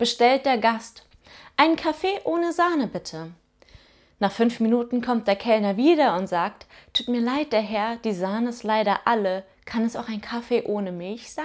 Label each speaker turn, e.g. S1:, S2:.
S1: bestellt der Gast. Einen Kaffee ohne Sahne bitte. Nach fünf Minuten kommt der Kellner wieder und sagt, tut mir leid, der Herr, die Sahne ist leider alle. Kann es auch ein Kaffee ohne Milch sein?